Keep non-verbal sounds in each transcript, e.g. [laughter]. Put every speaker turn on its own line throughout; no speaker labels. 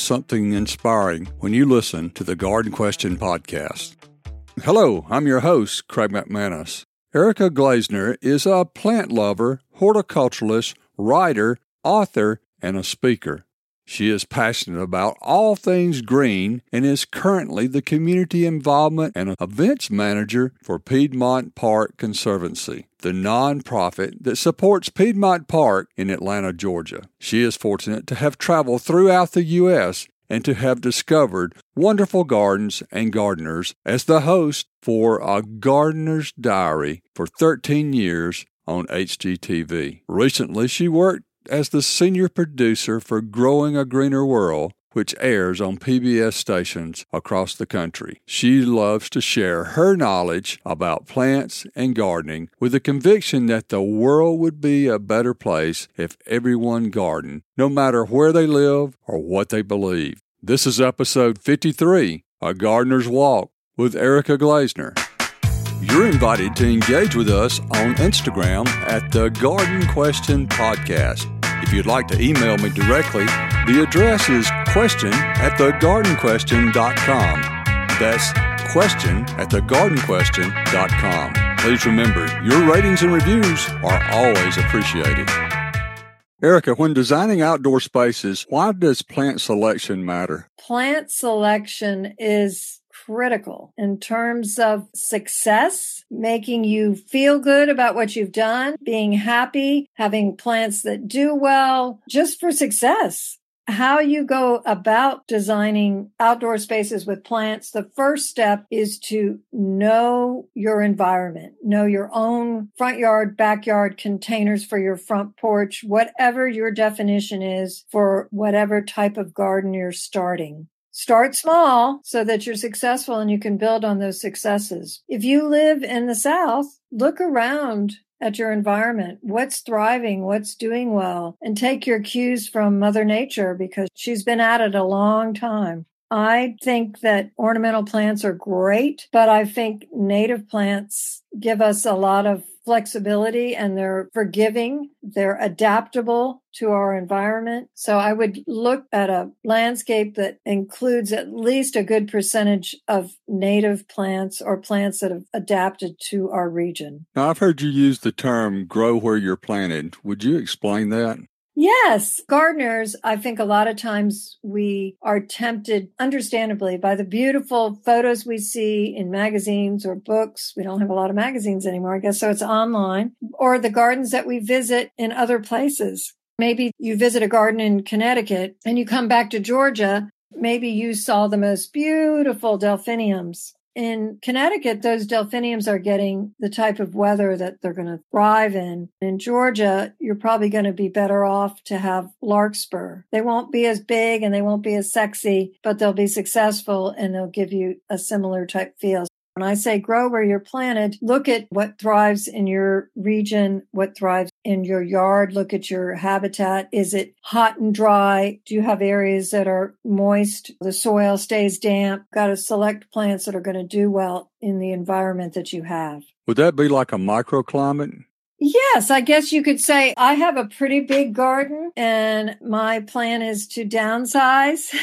something inspiring when you listen to the Garden Question podcast. Hello, I'm your host, Craig McManus. Erica Glasener is a plant lover, horticulturalist, writer, author, and a speaker. She is passionate about all things green and is currently the community involvement and events manager for Piedmont Park Conservancy, the nonprofit that supports Piedmont Park in Atlanta, Georgia. She is fortunate to have traveled throughout the U.S. and to have discovered wonderful gardens and gardeners as the host for A Gardener's Diary for 13 years on HGTV. Recently, she worked as the senior producer for Growing a Greener World, which airs on PBS stations across the country. She loves to share her knowledge about plants and gardening with the conviction that the world would be a better place if everyone gardened, no matter where they live or what they believe. This is episode 53 A Gardener's Walk with Erica Glasener. You're invited to engage with us on Instagram at the Garden Question Podcast. If you'd like to email me directly, the address is question at thegardenquestion.com. That's question at thegardenquestion.com. Please remember, your ratings and reviews are always appreciated. Erica, when designing outdoor spaces, why does plant selection matter?
Plant selection is critical in terms of success, making you feel good about what you've done, being happy, having plants that do well, just for success. How you go about designing outdoor spaces with plants, the first step is to know your environment, know your own front yard, backyard containers for your front porch, whatever your definition is for whatever type of garden you're starting. Start small so that you're successful and you can build on those successes. If you live in the South, look around at your environment. What's thriving? What's doing well? And take your cues from Mother Nature because she's been at it a long time. I think that ornamental plants are great, but I think native plants give us a lot of flexibility and they're forgiving. They're adaptable to our environment. So I would look at a landscape that includes at least a good percentage of native plants or plants that have adapted to our region.
Now, I've heard you use the term grow where you're planted. Would you explain that?
Yes, gardeners, I think a lot of times we are tempted, understandably, by the beautiful photos we see in magazines or books. We don't have a lot of magazines anymore, I guess, so it's online, or the gardens that we visit in other places. Maybe you visit a garden in Connecticut and you come back to Georgia. Maybe you saw the most beautiful delphiniums in Connecticut, those delphiniums are getting the type of weather that they're going to thrive in. In Georgia, you're probably going to be better off to have larkspur. They won't be as big and they won't be as sexy, but they'll be successful and they'll give you a similar type feel. When I say grow where you're planted, look at what thrives in your region, what thrives in your yard. Look at your habitat. Is it hot and dry? Do you have areas that are moist? The soil stays damp. Got to select plants that are going to do well in the environment that you have.
Would that be like a microclimate?
Yes, I guess you could say I have a pretty big garden and my plan is to downsize.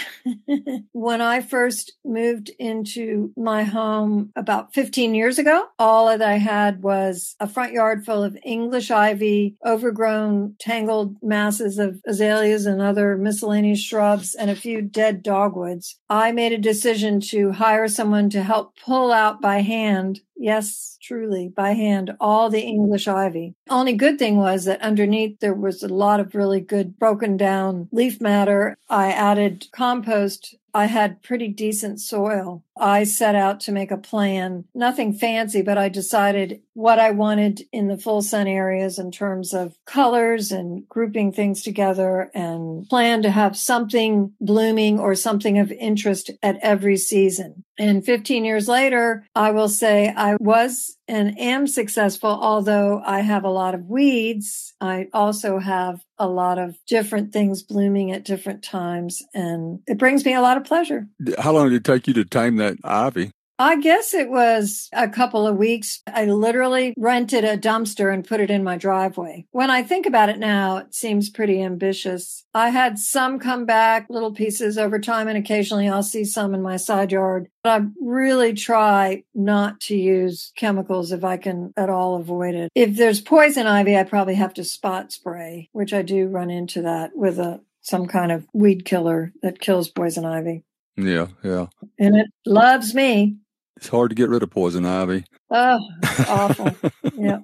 [laughs] when I first moved into my home about 15 years ago, all that I had was a front yard full of English ivy, overgrown, tangled masses of azaleas and other miscellaneous shrubs, and a few dead dogwoods. I made a decision to hire someone to help pull out by hand Yes, truly, by hand, all the English ivy. Only good thing was that underneath there was a lot of really good broken down leaf matter. I added compost I had pretty decent soil. I set out to make a plan, nothing fancy, but I decided what I wanted in the full sun areas in terms of colors and grouping things together and plan to have something blooming or something of interest at every season. And 15 years later, I will say I was and am successful, although I have a lot of weeds. I also have a lot of different things blooming at different times and it brings me a lot of pleasure.
How long did it take you to tame that ivy?
I guess it was a couple of weeks. I literally rented a dumpster and put it in my driveway. When I think about it now, it seems pretty ambitious. I had some come back, little pieces over time, and occasionally I'll see some in my side yard. But I really try not to use chemicals if I can at all avoid it. If there's poison ivy, I probably have to spot spray, which I do run into that with a some kind of weed killer that kills poison ivy.
Yeah, yeah.
And it loves me.
It's hard to get rid of poison ivy.
Oh, awful. [laughs] yeah.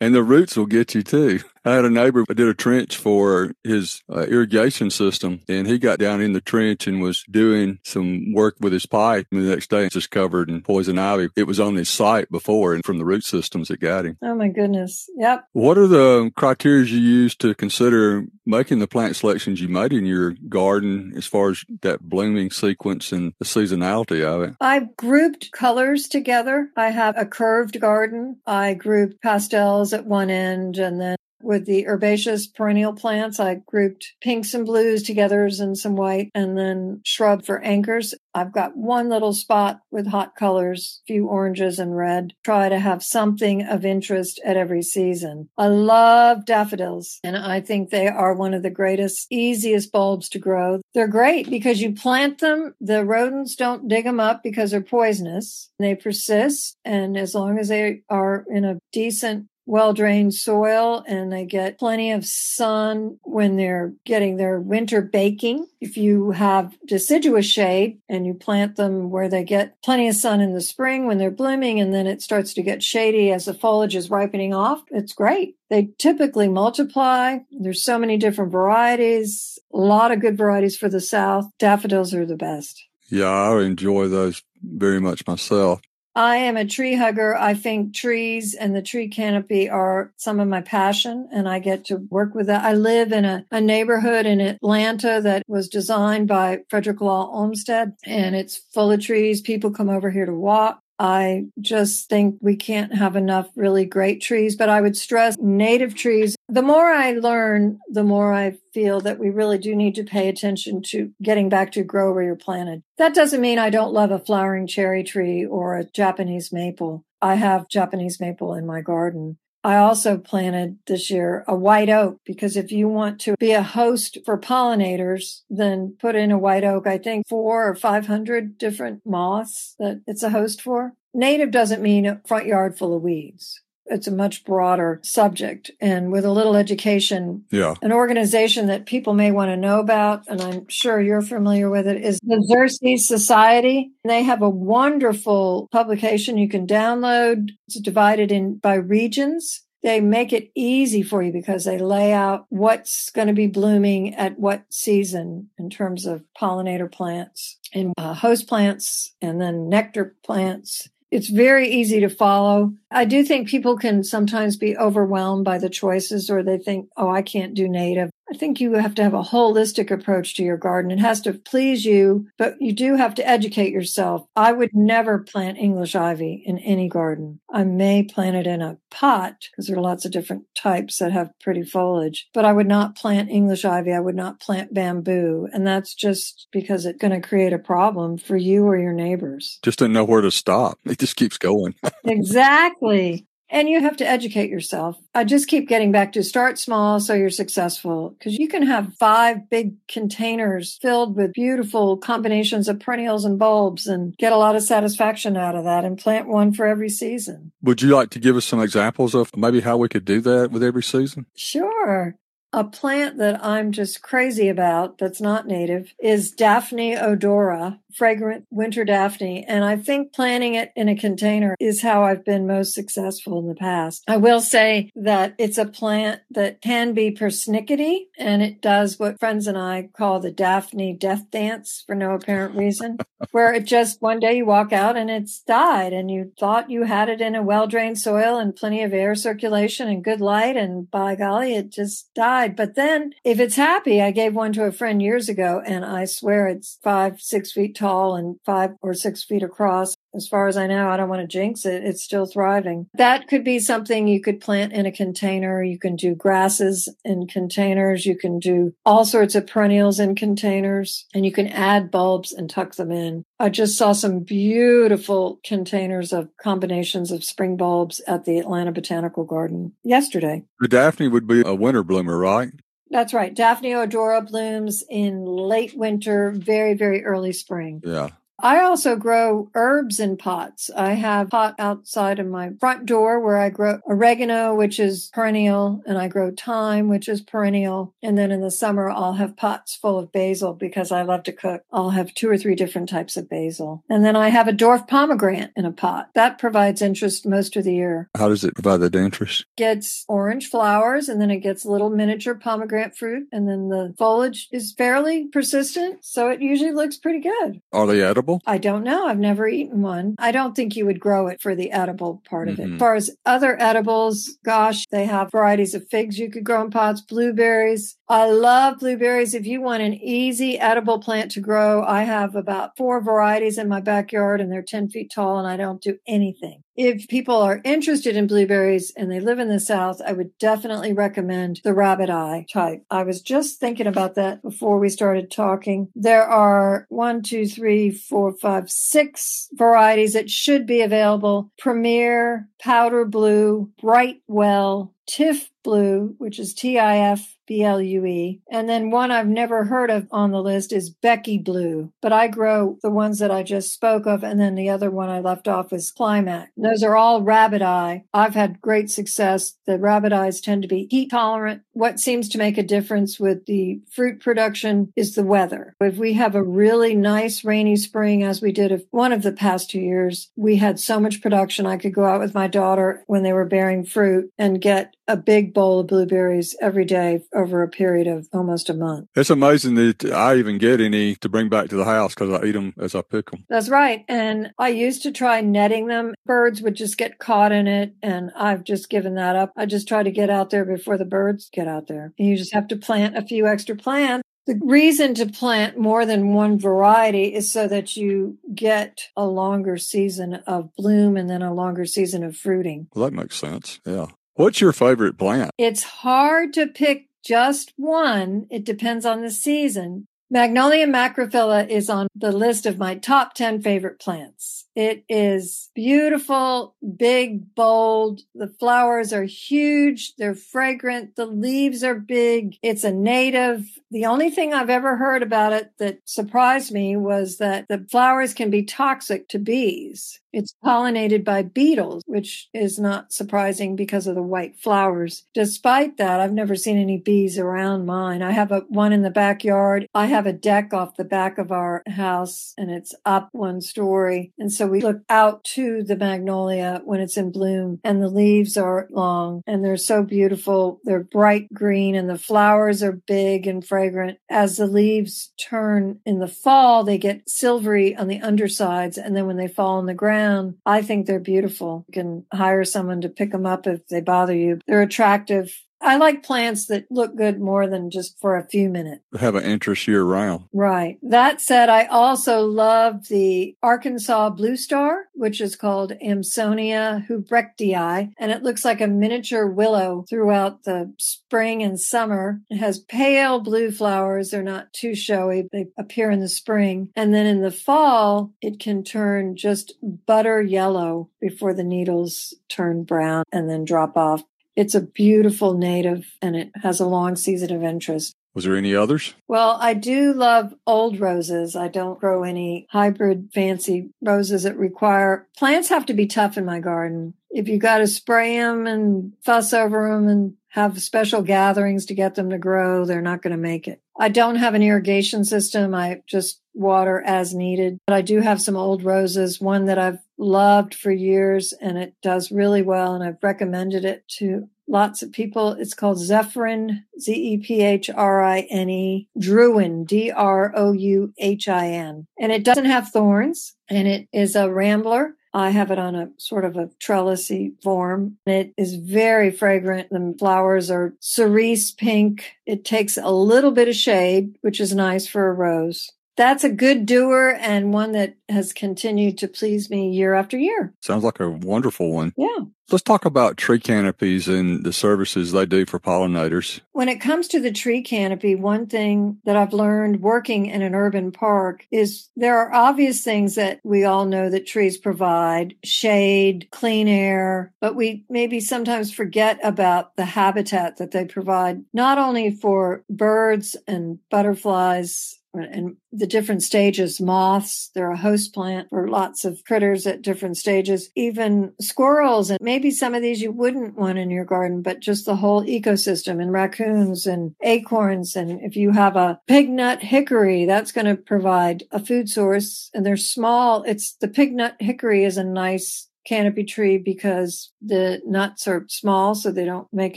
And the roots will get you too. I had a neighbor that did a trench for his uh, irrigation system, and he got down in the trench and was doing some work with his pipe. And the next day, it's just covered in poison ivy. It was on his site before, and from the root systems, it got him.
Oh my goodness! Yep.
What are the criteria you use to consider making the plant selections you made in your garden, as far as that blooming sequence and the seasonality of it?
I've grouped colors together. I have a curved garden. I grouped pastels at one end, and then with the herbaceous perennial plants, I grouped pinks and blues together and some white and then shrub for anchors. I've got one little spot with hot colors, few oranges and red. Try to have something of interest at every season. I love daffodils and I think they are one of the greatest, easiest bulbs to grow. They're great because you plant them. The rodents don't dig them up because they're poisonous. They persist. And as long as they are in a decent well drained soil and they get plenty of sun when they're getting their winter baking. If you have deciduous shade and you plant them where they get plenty of sun in the spring when they're blooming and then it starts to get shady as the foliage is ripening off, it's great. They typically multiply. There's so many different varieties, a lot of good varieties for the South. Daffodils are the best.
Yeah, I enjoy those very much myself.
I am a tree hugger. I think trees and the tree canopy are some of my passion and I get to work with that. I live in a, a neighborhood in Atlanta that was designed by Frederick Law Olmsted and it's full of trees. People come over here to walk. I just think we can't have enough really great trees, but I would stress native trees. The more I learn, the more I feel that we really do need to pay attention to getting back to grow where you're planted. That doesn't mean I don't love a flowering cherry tree or a Japanese maple. I have Japanese maple in my garden. I also planted this year a white oak because if you want to be a host for pollinators, then put in a white oak. I think four or 500 different moths that it's a host for. Native doesn't mean a front yard full of weeds it's a much broader subject. And with a little education,
yeah.
an organization that people may want to know about, and I'm sure you're familiar with it, is the Xerces Society. They have a wonderful publication you can download. It's divided in by regions. They make it easy for you because they lay out what's going to be blooming at what season in terms of pollinator plants and uh, host plants and then nectar plants it's very easy to follow. I do think people can sometimes be overwhelmed by the choices or they think, oh, I can't do native. I think you have to have a holistic approach to your garden. It has to please you, but you do have to educate yourself. I would never plant English ivy in any garden. I may plant it in a pot because there are lots of different types that have pretty foliage, but I would not plant English ivy. I would not plant bamboo. And that's just because it's going to create a problem for you or your neighbors.
Just don't know where to stop. It just keeps going. [laughs]
exactly. And you have to educate yourself. I just keep getting back to start small so you're successful because you can have five big containers filled with beautiful combinations of perennials and bulbs and get a lot of satisfaction out of that and plant one for every season.
Would you like to give us some examples of maybe how we could do that with every season?
Sure. A plant that I'm just crazy about that's not native is Daphne odora, fragrant winter Daphne. And I think planting it in a container is how I've been most successful in the past. I will say that it's a plant that can be persnickety and it does what friends and I call the Daphne death dance for no apparent reason, [laughs] where it just one day you walk out and it's died and you thought you had it in a well drained soil and plenty of air circulation and good light. And by golly, it just died but then if it's happy, I gave one to a friend years ago and I swear it's five, six feet tall and five or six feet across. As far as I know, I don't want to jinx it. It's still thriving. That could be something you could plant in a container. You can do grasses in containers. You can do all sorts of perennials in containers and you can add bulbs and tuck them in. I just saw some beautiful containers of combinations of spring bulbs at the Atlanta Botanical Garden yesterday.
The Daphne would be a winter bloomer, right?
That's right. Daphne odora blooms in late winter, very, very early spring.
Yeah.
I also grow herbs in pots. I have pot outside of my front door where I grow oregano, which is perennial, and I grow thyme, which is perennial. And then in the summer, I'll have pots full of basil because I love to cook. I'll have two or three different types of basil. And then I have a dwarf pomegranate in a pot. That provides interest most of the year.
How does it provide that interest?
Gets orange flowers and then it gets little miniature pomegranate fruit. And then the foliage is fairly persistent. So it usually looks pretty good.
Are they edible? Edible?
I don't know. I've never eaten one. I don't think you would grow it for the edible part mm-hmm. of it. As far as other edibles, gosh, they have varieties of figs you could grow in pots, blueberries. I love blueberries. If you want an easy edible plant to grow, I have about four varieties in my backyard and they're 10 feet tall and I don't do anything if people are interested in blueberries and they live in the South, I would definitely recommend the rabbit eye type. I was just thinking about that before we started talking. There are one, two, three, four, five, six varieties that should be available. Premier, powder blue, Brightwell, Tiff blue, which is T I F B L U E. And then one I've never heard of on the list is Becky Blue. But I grow the ones that I just spoke of. And then the other one I left off is Climax. Those are all rabbit eye. I've had great success. The rabbit eyes tend to be heat tolerant. What seems to make a difference with the fruit production is the weather. If we have a really nice rainy spring, as we did one of the past two years, we had so much production. I could go out with my daughter when they were bearing fruit and get a big bowl of blueberries every day over a period of almost a month.
It's amazing that I even get any to bring back to the house because I eat them as I pick them.
That's right. And I used to try netting them. Birds would just get caught in it. And I've just given that up. I just try to get out there before the birds get out there. And you just have to plant a few extra plants the reason to plant more than one variety is so that you get a longer season of bloom and then a longer season of fruiting.
Well, that makes sense. Yeah. What's your favorite plant?
It's hard to pick just one. It depends on the season. Magnolia macrophylla is on the list of my top 10 favorite plants. It is beautiful, big, bold. The flowers are huge. They're fragrant. The leaves are big. It's a native. The only thing I've ever heard about it that surprised me was that the flowers can be toxic to bees. It's pollinated by beetles, which is not surprising because of the white flowers. Despite that, I've never seen any bees around mine. I have a one in the backyard. I have a deck off the back of our house and it's up one story. And so we look out to the magnolia when it's in bloom and the leaves are long and they're so beautiful. They're bright green and the flowers are big and fragrant. As the leaves turn in the fall, they get silvery on the undersides. And then when they fall on the ground, I think they're beautiful. You can hire someone to pick them up if they bother you. They're attractive I like plants that look good more than just for a few minutes.
Have an interest year round.
Right. That said, I also love the Arkansas Blue Star, which is called Amsonia hubrichtii, and it looks like a miniature willow throughout the spring and summer. It has pale blue flowers. They're not too showy. They appear in the spring. And then in the fall, it can turn just butter yellow before the needles turn brown and then drop off. It's a beautiful native and it has a long season of interest.
Was there any others?
Well, I do love old roses. I don't grow any hybrid fancy roses that require plants have to be tough in my garden. if you got to spray them and fuss over them and have special gatherings to get them to grow, they're not going to make it. I don't have an irrigation system. I just water as needed. But I do have some old roses, one that I've loved for years and it does really well. And I've recommended it to lots of people. It's called Zephirine, Z E P H R I N E, Drouhin, D R O U H I N. And it doesn't have thorns and it is a rambler. I have it on a sort of a trellisy form. It is very fragrant. The flowers are cerise pink. It takes a little bit of shade, which is nice for a rose that's a good doer and one that has continued to please me year after year.
Sounds like a wonderful one.
Yeah.
Let's talk about tree canopies and the services they do for pollinators.
When it comes to the tree canopy, one thing that I've learned working in an urban park is there are obvious things that we all know that trees provide shade, clean air, but we maybe sometimes forget about the habitat that they provide, not only for birds and butterflies and the different stages moths they're a host plant for lots of critters at different stages. Even squirrels and maybe some of these you wouldn't want in your garden but just the whole ecosystem and raccoons and acorns and if you have a pignut hickory that's going to provide a food source and they're small. It's the pignut hickory is a nice canopy tree because the nuts are small so they don't make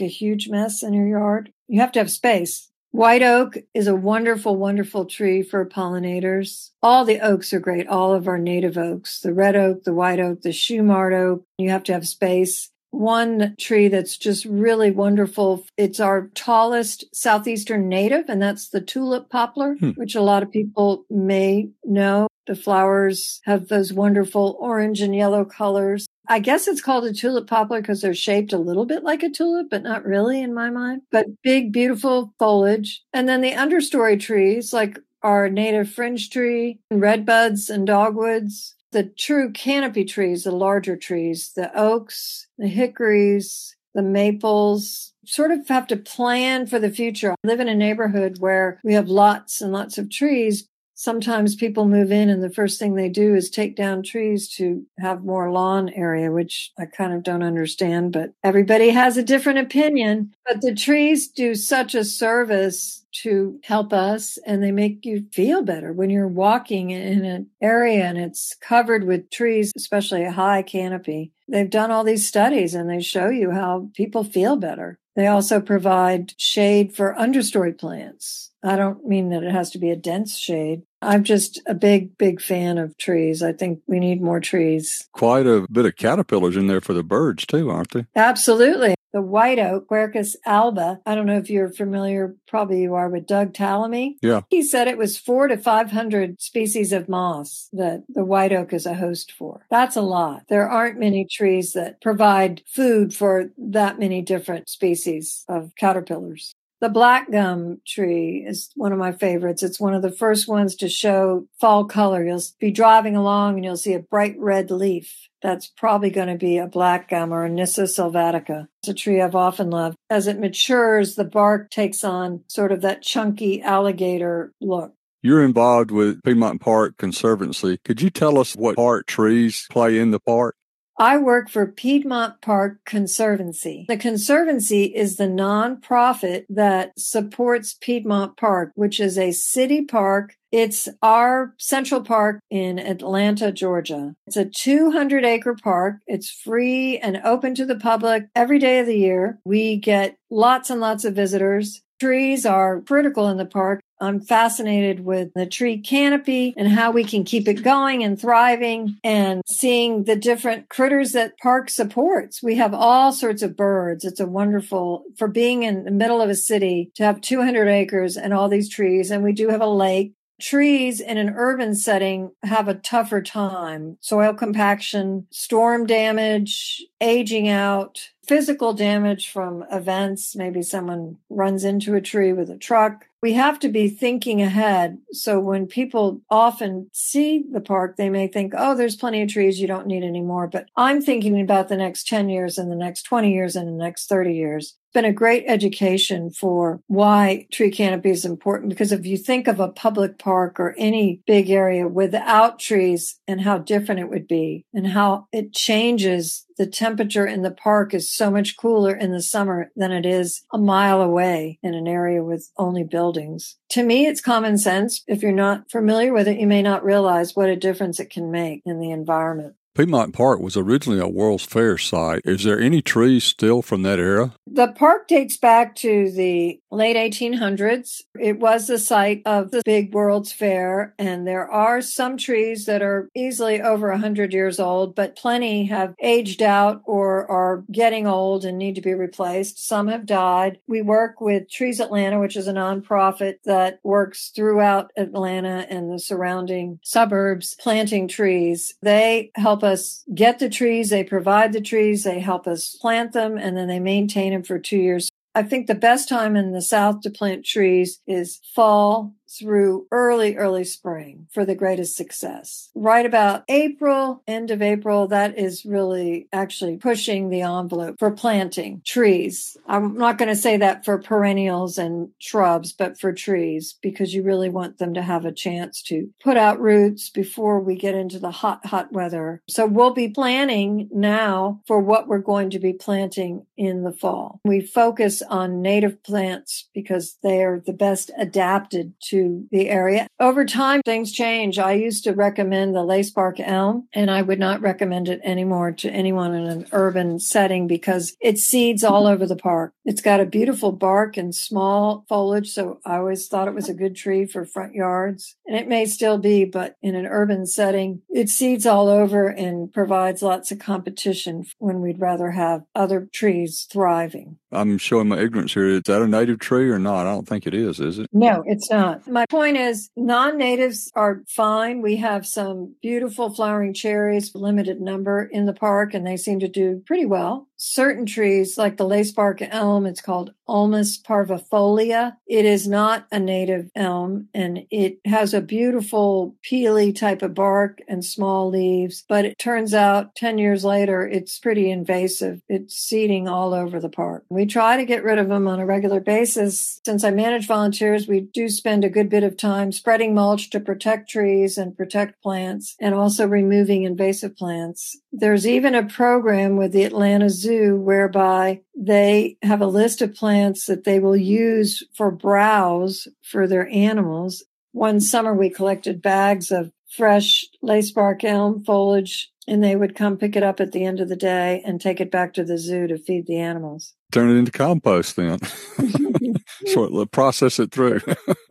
a huge mess in your yard. You have to have space White oak is a wonderful, wonderful tree for pollinators. All the oaks are great. All of our native oaks, the red oak, the white oak, the Shumard oak. You have to have space. One tree that's just really wonderful. It's our tallest southeastern native, and that's the tulip poplar, hmm. which a lot of people may know. The flowers have those wonderful orange and yellow colors. I guess it's called a tulip poplar because they're shaped a little bit like a tulip, but not really in my mind. But big, beautiful foliage. And then the understory trees, like our native fringe tree, and redbuds and dogwoods. The true canopy trees, the larger trees, the oaks, the hickories, the maples, sort of have to plan for the future. I live in a neighborhood where we have lots and lots of trees, sometimes people move in and the first thing they do is take down trees to have more lawn area, which I kind of don't understand, but everybody has a different opinion. But the trees do such a service to help us and they make you feel better when you're walking in an area and it's covered with trees, especially a high canopy. They've done all these studies and they show you how people feel better. They also provide shade for understory plants. I don't mean that it has to be a dense shade, I'm just a big, big fan of trees. I think we need more trees.
Quite a bit of caterpillars in there for the birds, too, aren't they?
Absolutely. The white oak, Quercus alba. I don't know if you're familiar, probably you are with Doug Tallamy.
Yeah.
He said it was four to 500 species of moths that the white oak is a host for. That's a lot. There aren't many trees that provide food for that many different species of caterpillars. The black gum tree is one of my favorites. It's one of the first ones to show fall color. You'll be driving along and you'll see a bright red leaf. That's probably going to be a black gum or a Nyssa sylvatica. It's a tree I've often loved. As it matures, the bark takes on sort of that chunky alligator look.
You're involved with Piedmont Park Conservancy. Could you tell us what part trees play in the park?
I work for Piedmont Park Conservancy. The Conservancy is the nonprofit that supports Piedmont Park, which is a city park. It's our central park in Atlanta, Georgia. It's a 200 acre park. It's free and open to the public every day of the year. We get lots and lots of visitors. Trees are critical in the park. I'm fascinated with the tree canopy and how we can keep it going and thriving and seeing the different critters that park supports. We have all sorts of birds. It's a wonderful for being in the middle of a city to have 200 acres and all these trees. And we do have a lake trees in an urban setting have a tougher time. Soil compaction, storm damage, aging out, physical damage from events. Maybe someone runs into a tree with a truck. We have to be thinking ahead. So when people often see the park, they may think, oh, there's plenty of trees. You don't need any more. But I'm thinking about the next 10 years and the next 20 years and the next 30 years. Been a great education for why tree canopy is important because if you think of a public park or any big area without trees and how different it would be and how it changes the temperature in the park is so much cooler in the summer than it is a mile away in an area with only buildings. To me, it's common sense. If you're not familiar with it, you may not realize what a difference it can make in the environment.
Piedmont Park was originally a World's Fair site. Is there any trees still from that era?
The park dates back to the late 1800s. It was the site of the big World's Fair, and there are some trees that are easily over 100 years old, but plenty have aged out or are getting old and need to be replaced. Some have died. We work with Trees Atlanta, which is a nonprofit that works throughout Atlanta and the surrounding suburbs planting trees. They help us get the trees, they provide the trees, they help us plant them, and then they maintain them for two years. I think the best time in the South to plant trees is fall through early, early spring for the greatest success. Right about April, end of April, that is really actually pushing the envelope for planting trees. I'm not going to say that for perennials and shrubs, but for trees, because you really want them to have a chance to put out roots before we get into the hot, hot weather. So we'll be planning now for what we're going to be planting in the fall. We focus on native plants because they are the best adapted to the area. Over time, things change. I used to recommend the lace bark elm, and I would not recommend it anymore to anyone in an urban setting because it seeds all over the park. It's got a beautiful bark and small foliage, so I always thought it was a good tree for front yards. And it may still be, but in an urban setting, it seeds all over and provides lots of competition when we'd rather have other trees thriving.
I'm showing my ignorance here. Is that a native tree or not? I don't think it is, is it?
No, it's not. My point is non natives are fine. We have some beautiful flowering cherries, limited number in the park, and they seem to do pretty well certain trees like the lacebark elm, it's called Ulmus parvifolia. It is not a native elm and it has a beautiful peely type of bark and small leaves, but it turns out 10 years later, it's pretty invasive. It's seeding all over the park. We try to get rid of them on a regular basis. Since I manage volunteers, we do spend a good bit of time spreading mulch to protect trees and protect plants and also removing invasive plants. There's even a program with the Atlanta Zoo whereby they have a list of plants that they will use for browse for their animals. One summer we collected bags of fresh lacebark elm foliage and they would come pick it up at the end of the day and take it back to the zoo to feed the animals.
Turn it into compost then. [laughs] [laughs] sort of process it through. [laughs]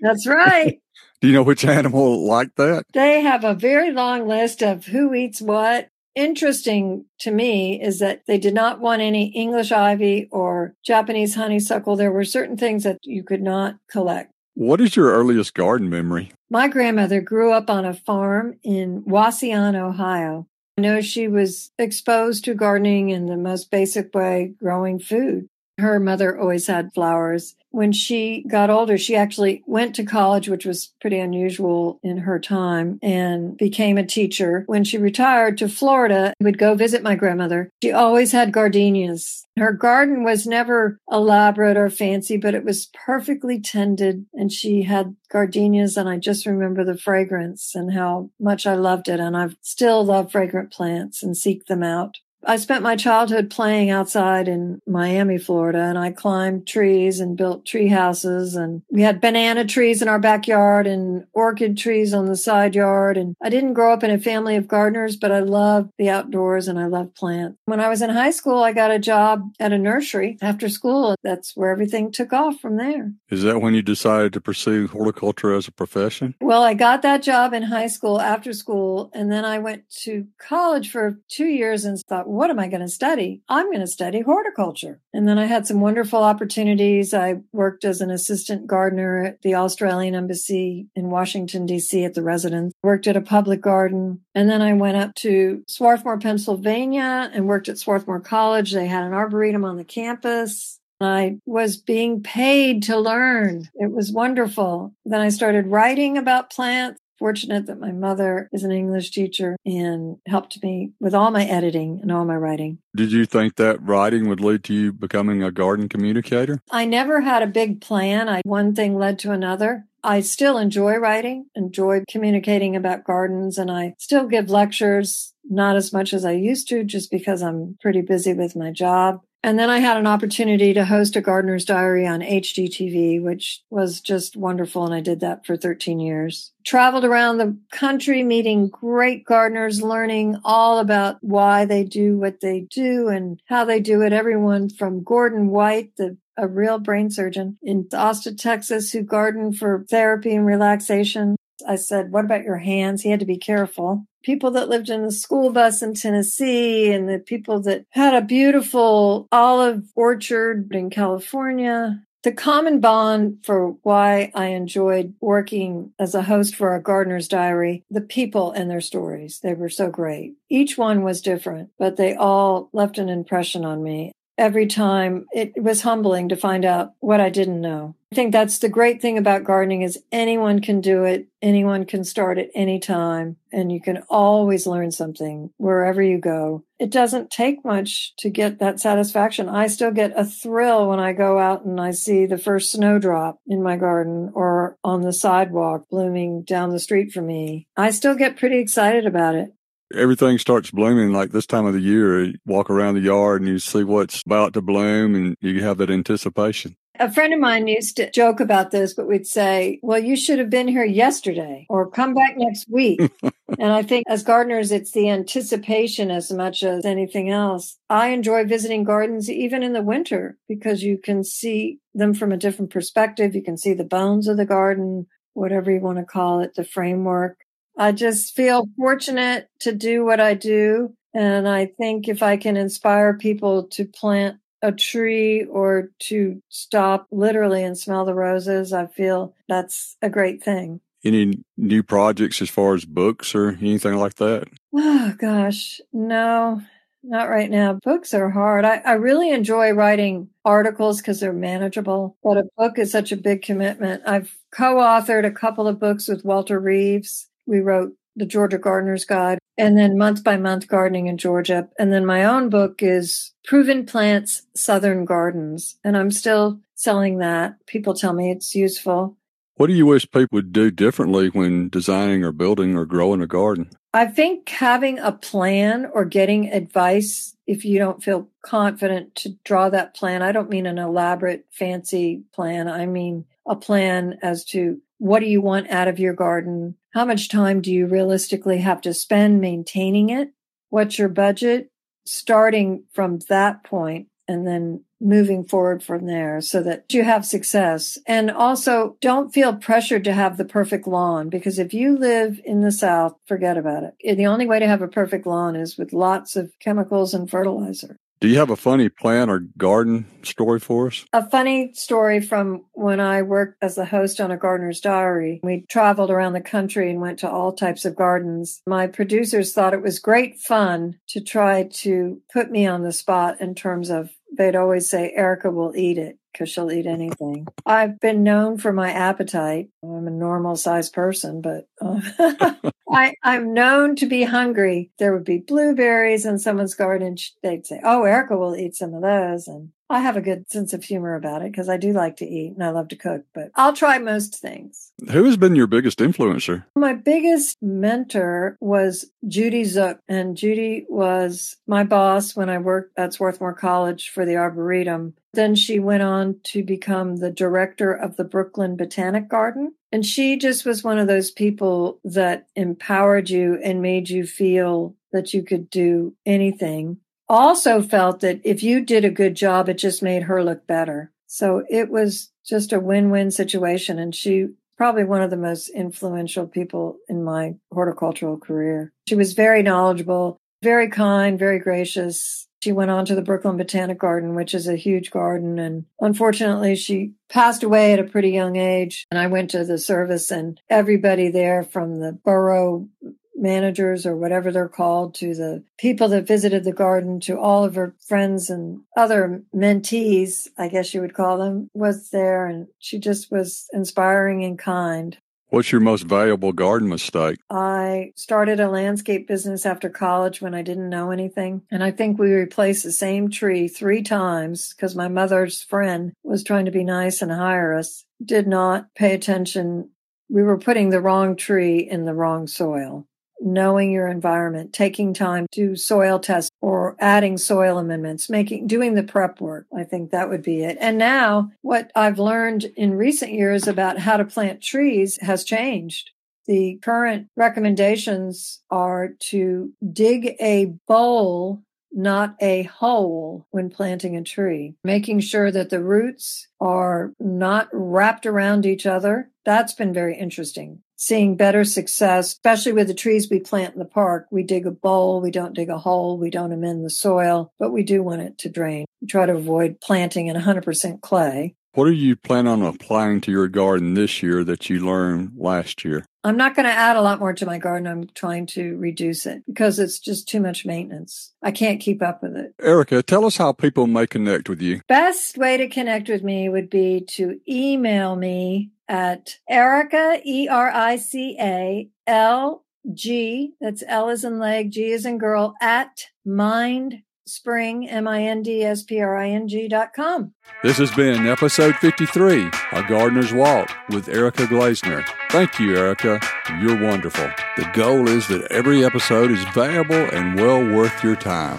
That's right. [laughs]
Do you know which animal like that?
They have a very long list of who eats what interesting to me is that they did not want any English ivy or Japanese honeysuckle. There were certain things that you could not collect.
What is your earliest garden memory?
My grandmother grew up on a farm in Wauseon, Ohio. I know she was exposed to gardening in the most basic way, growing food. Her mother always had flowers when she got older, she actually went to college, which was pretty unusual in her time, and became a teacher. When she retired to Florida, would go visit my grandmother. She always had gardenias. Her garden was never elaborate or fancy, but it was perfectly tended, and she had gardenias. And I just remember the fragrance and how much I loved it. And I still love fragrant plants and seek them out. I spent my childhood playing outside in Miami, Florida, and I climbed trees and built tree houses. And we had banana trees in our backyard and orchid trees on the side yard. And I didn't grow up in a family of gardeners, but I love the outdoors and I love plants. When I was in high school, I got a job at a nursery after school. That's where everything took off from there.
Is that when you decided to pursue horticulture as a profession?
Well, I got that job in high school after school. And then I went to college for two years and thought, what am I going to study? I'm going to study horticulture. And then I had some wonderful opportunities. I worked as an assistant gardener at the Australian Embassy in Washington, D.C. at the residence, worked at a public garden. And then I went up to Swarthmore, Pennsylvania and worked at Swarthmore College. They had an arboretum on the campus. I was being paid to learn. It was wonderful. Then I started writing about plants fortunate that my mother is an English teacher and helped me with all my editing and all my writing.
Did you think that writing would lead to you becoming a garden communicator?
I never had a big plan. I one thing led to another. I still enjoy writing, enjoy communicating about gardens, and I still give lectures, not as much as I used to, just because I'm pretty busy with my job. And then I had an opportunity to host a gardener's diary on HGTV, which was just wonderful. And I did that for 13 years. Traveled around the country, meeting great gardeners, learning all about why they do what they do and how they do it. Everyone from Gordon White, the a real brain surgeon in Austin, Texas, who gardened for therapy and relaxation. I said, What about your hands? He had to be careful people that lived in the school bus in Tennessee and the people that had a beautiful olive orchard in California. The common bond for why I enjoyed working as a host for a gardener's diary, the people and their stories. They were so great. Each one was different, but they all left an impression on me every time it was humbling to find out what I didn't know. I think that's the great thing about gardening is anyone can do it. Anyone can start at any time and you can always learn something wherever you go. It doesn't take much to get that satisfaction. I still get a thrill when I go out and I see the first snowdrop in my garden or on the sidewalk blooming down the street from me. I still get pretty excited about it
everything starts blooming like this time of the year. You walk around the yard and you see what's about to bloom and you have that anticipation.
A friend of mine used to joke about this, but we'd say, well, you should have been here yesterday or come back next week. [laughs] and I think as gardeners, it's the anticipation as much as anything else. I enjoy visiting gardens even in the winter because you can see them from a different perspective. You can see the bones of the garden, whatever you want to call it, the framework. I just feel fortunate to do what I do. And I think if I can inspire people to plant a tree or to stop literally and smell the roses, I feel that's a great thing.
Any new projects as far as books or anything like that?
Oh, gosh, no, not right now. Books are hard. I, I really enjoy writing articles because they're manageable, but a book is such a big commitment. I've co authored a couple of books with Walter Reeves we wrote the Georgia Gardener's Guide and then month by month gardening in Georgia. And then my own book is Proven Plants Southern Gardens. And I'm still selling that. People tell me it's useful.
What do you wish people would do differently when designing or building or growing a garden?
I think having a plan or getting advice if you don't feel confident to draw that plan. I don't mean an elaborate, fancy plan. I mean a plan as to what do you want out of your garden? How much time do you realistically have to spend maintaining it? What's your budget? Starting from that point and then moving forward from there so that you have success. And also don't feel pressured to have the perfect lawn because if you live in the South, forget about it. The only way to have a perfect lawn is with lots of chemicals and fertilizer.
Do you have a funny plant or garden story for us?
A funny story from when I worked as a host on a gardener's diary. We traveled around the country and went to all types of gardens. My producers thought it was great fun to try to put me on the spot in terms of they'd always say, Erica will eat it because she'll eat anything. I've been known for my appetite. I'm a normal sized person, but uh, [laughs] I, I'm known to be hungry. There would be blueberries in someone's garden. They'd say, Oh, Erica will eat some of those. And I have a good sense of humor about it because I do like to eat and I love to cook, but I'll try most things.
Who has been your biggest influencer?
My biggest mentor was Judy Zuk, and Judy was my boss when I worked at Swarthmore College for the Arboretum. Then she went on to become the director of the Brooklyn Botanic Garden. And she just was one of those people that empowered you and made you feel that you could do anything also felt that if you did a good job, it just made her look better. So it was just a win-win situation. And she probably one of the most influential people in my horticultural career. She was very knowledgeable, very kind, very gracious. She went on to the Brooklyn Botanic Garden, which is a huge garden. And unfortunately, she passed away at a pretty young age. And I went to the service and everybody there from the borough managers or whatever they're called to the people that visited the garden to all of her friends and other mentees, I guess you would call them, was there. And she just was inspiring and kind.
What's your most valuable garden mistake?
I started a landscape business after college when I didn't know anything. And I think we replaced the same tree three times because my mother's friend was trying to be nice and hire us, did not pay attention. We were putting the wrong tree in the wrong soil knowing your environment, taking time to soil test or adding soil amendments, making, doing the prep work. I think that would be it. And now what I've learned in recent years about how to plant trees has changed. The current recommendations are to dig a bowl not a hole when planting a tree, making sure that the roots are not wrapped around each other. That's been very interesting. Seeing better success, especially with the trees we plant in the park. We dig a bowl, we don't dig a hole, we don't amend the soil, but we do want it to drain. We try to avoid planting in 100% clay.
What are you planning on applying to your garden this year that you learned last year?
I'm not going to add a lot more to my garden. I'm trying to reduce it because it's just too much maintenance. I can't keep up with it.
Erica, tell us how people may connect with you.
Best way to connect with me would be to email me at Erica, E R I C A L G, that's L as in leg, G as in girl, at mind spring, M-I-N-D-S-P-R-I-N-G dot com.
This has been episode 53, A Gardener's Walk with Erica Glasener. Thank you, Erica. You're wonderful. The goal is that every episode is valuable and well worth your time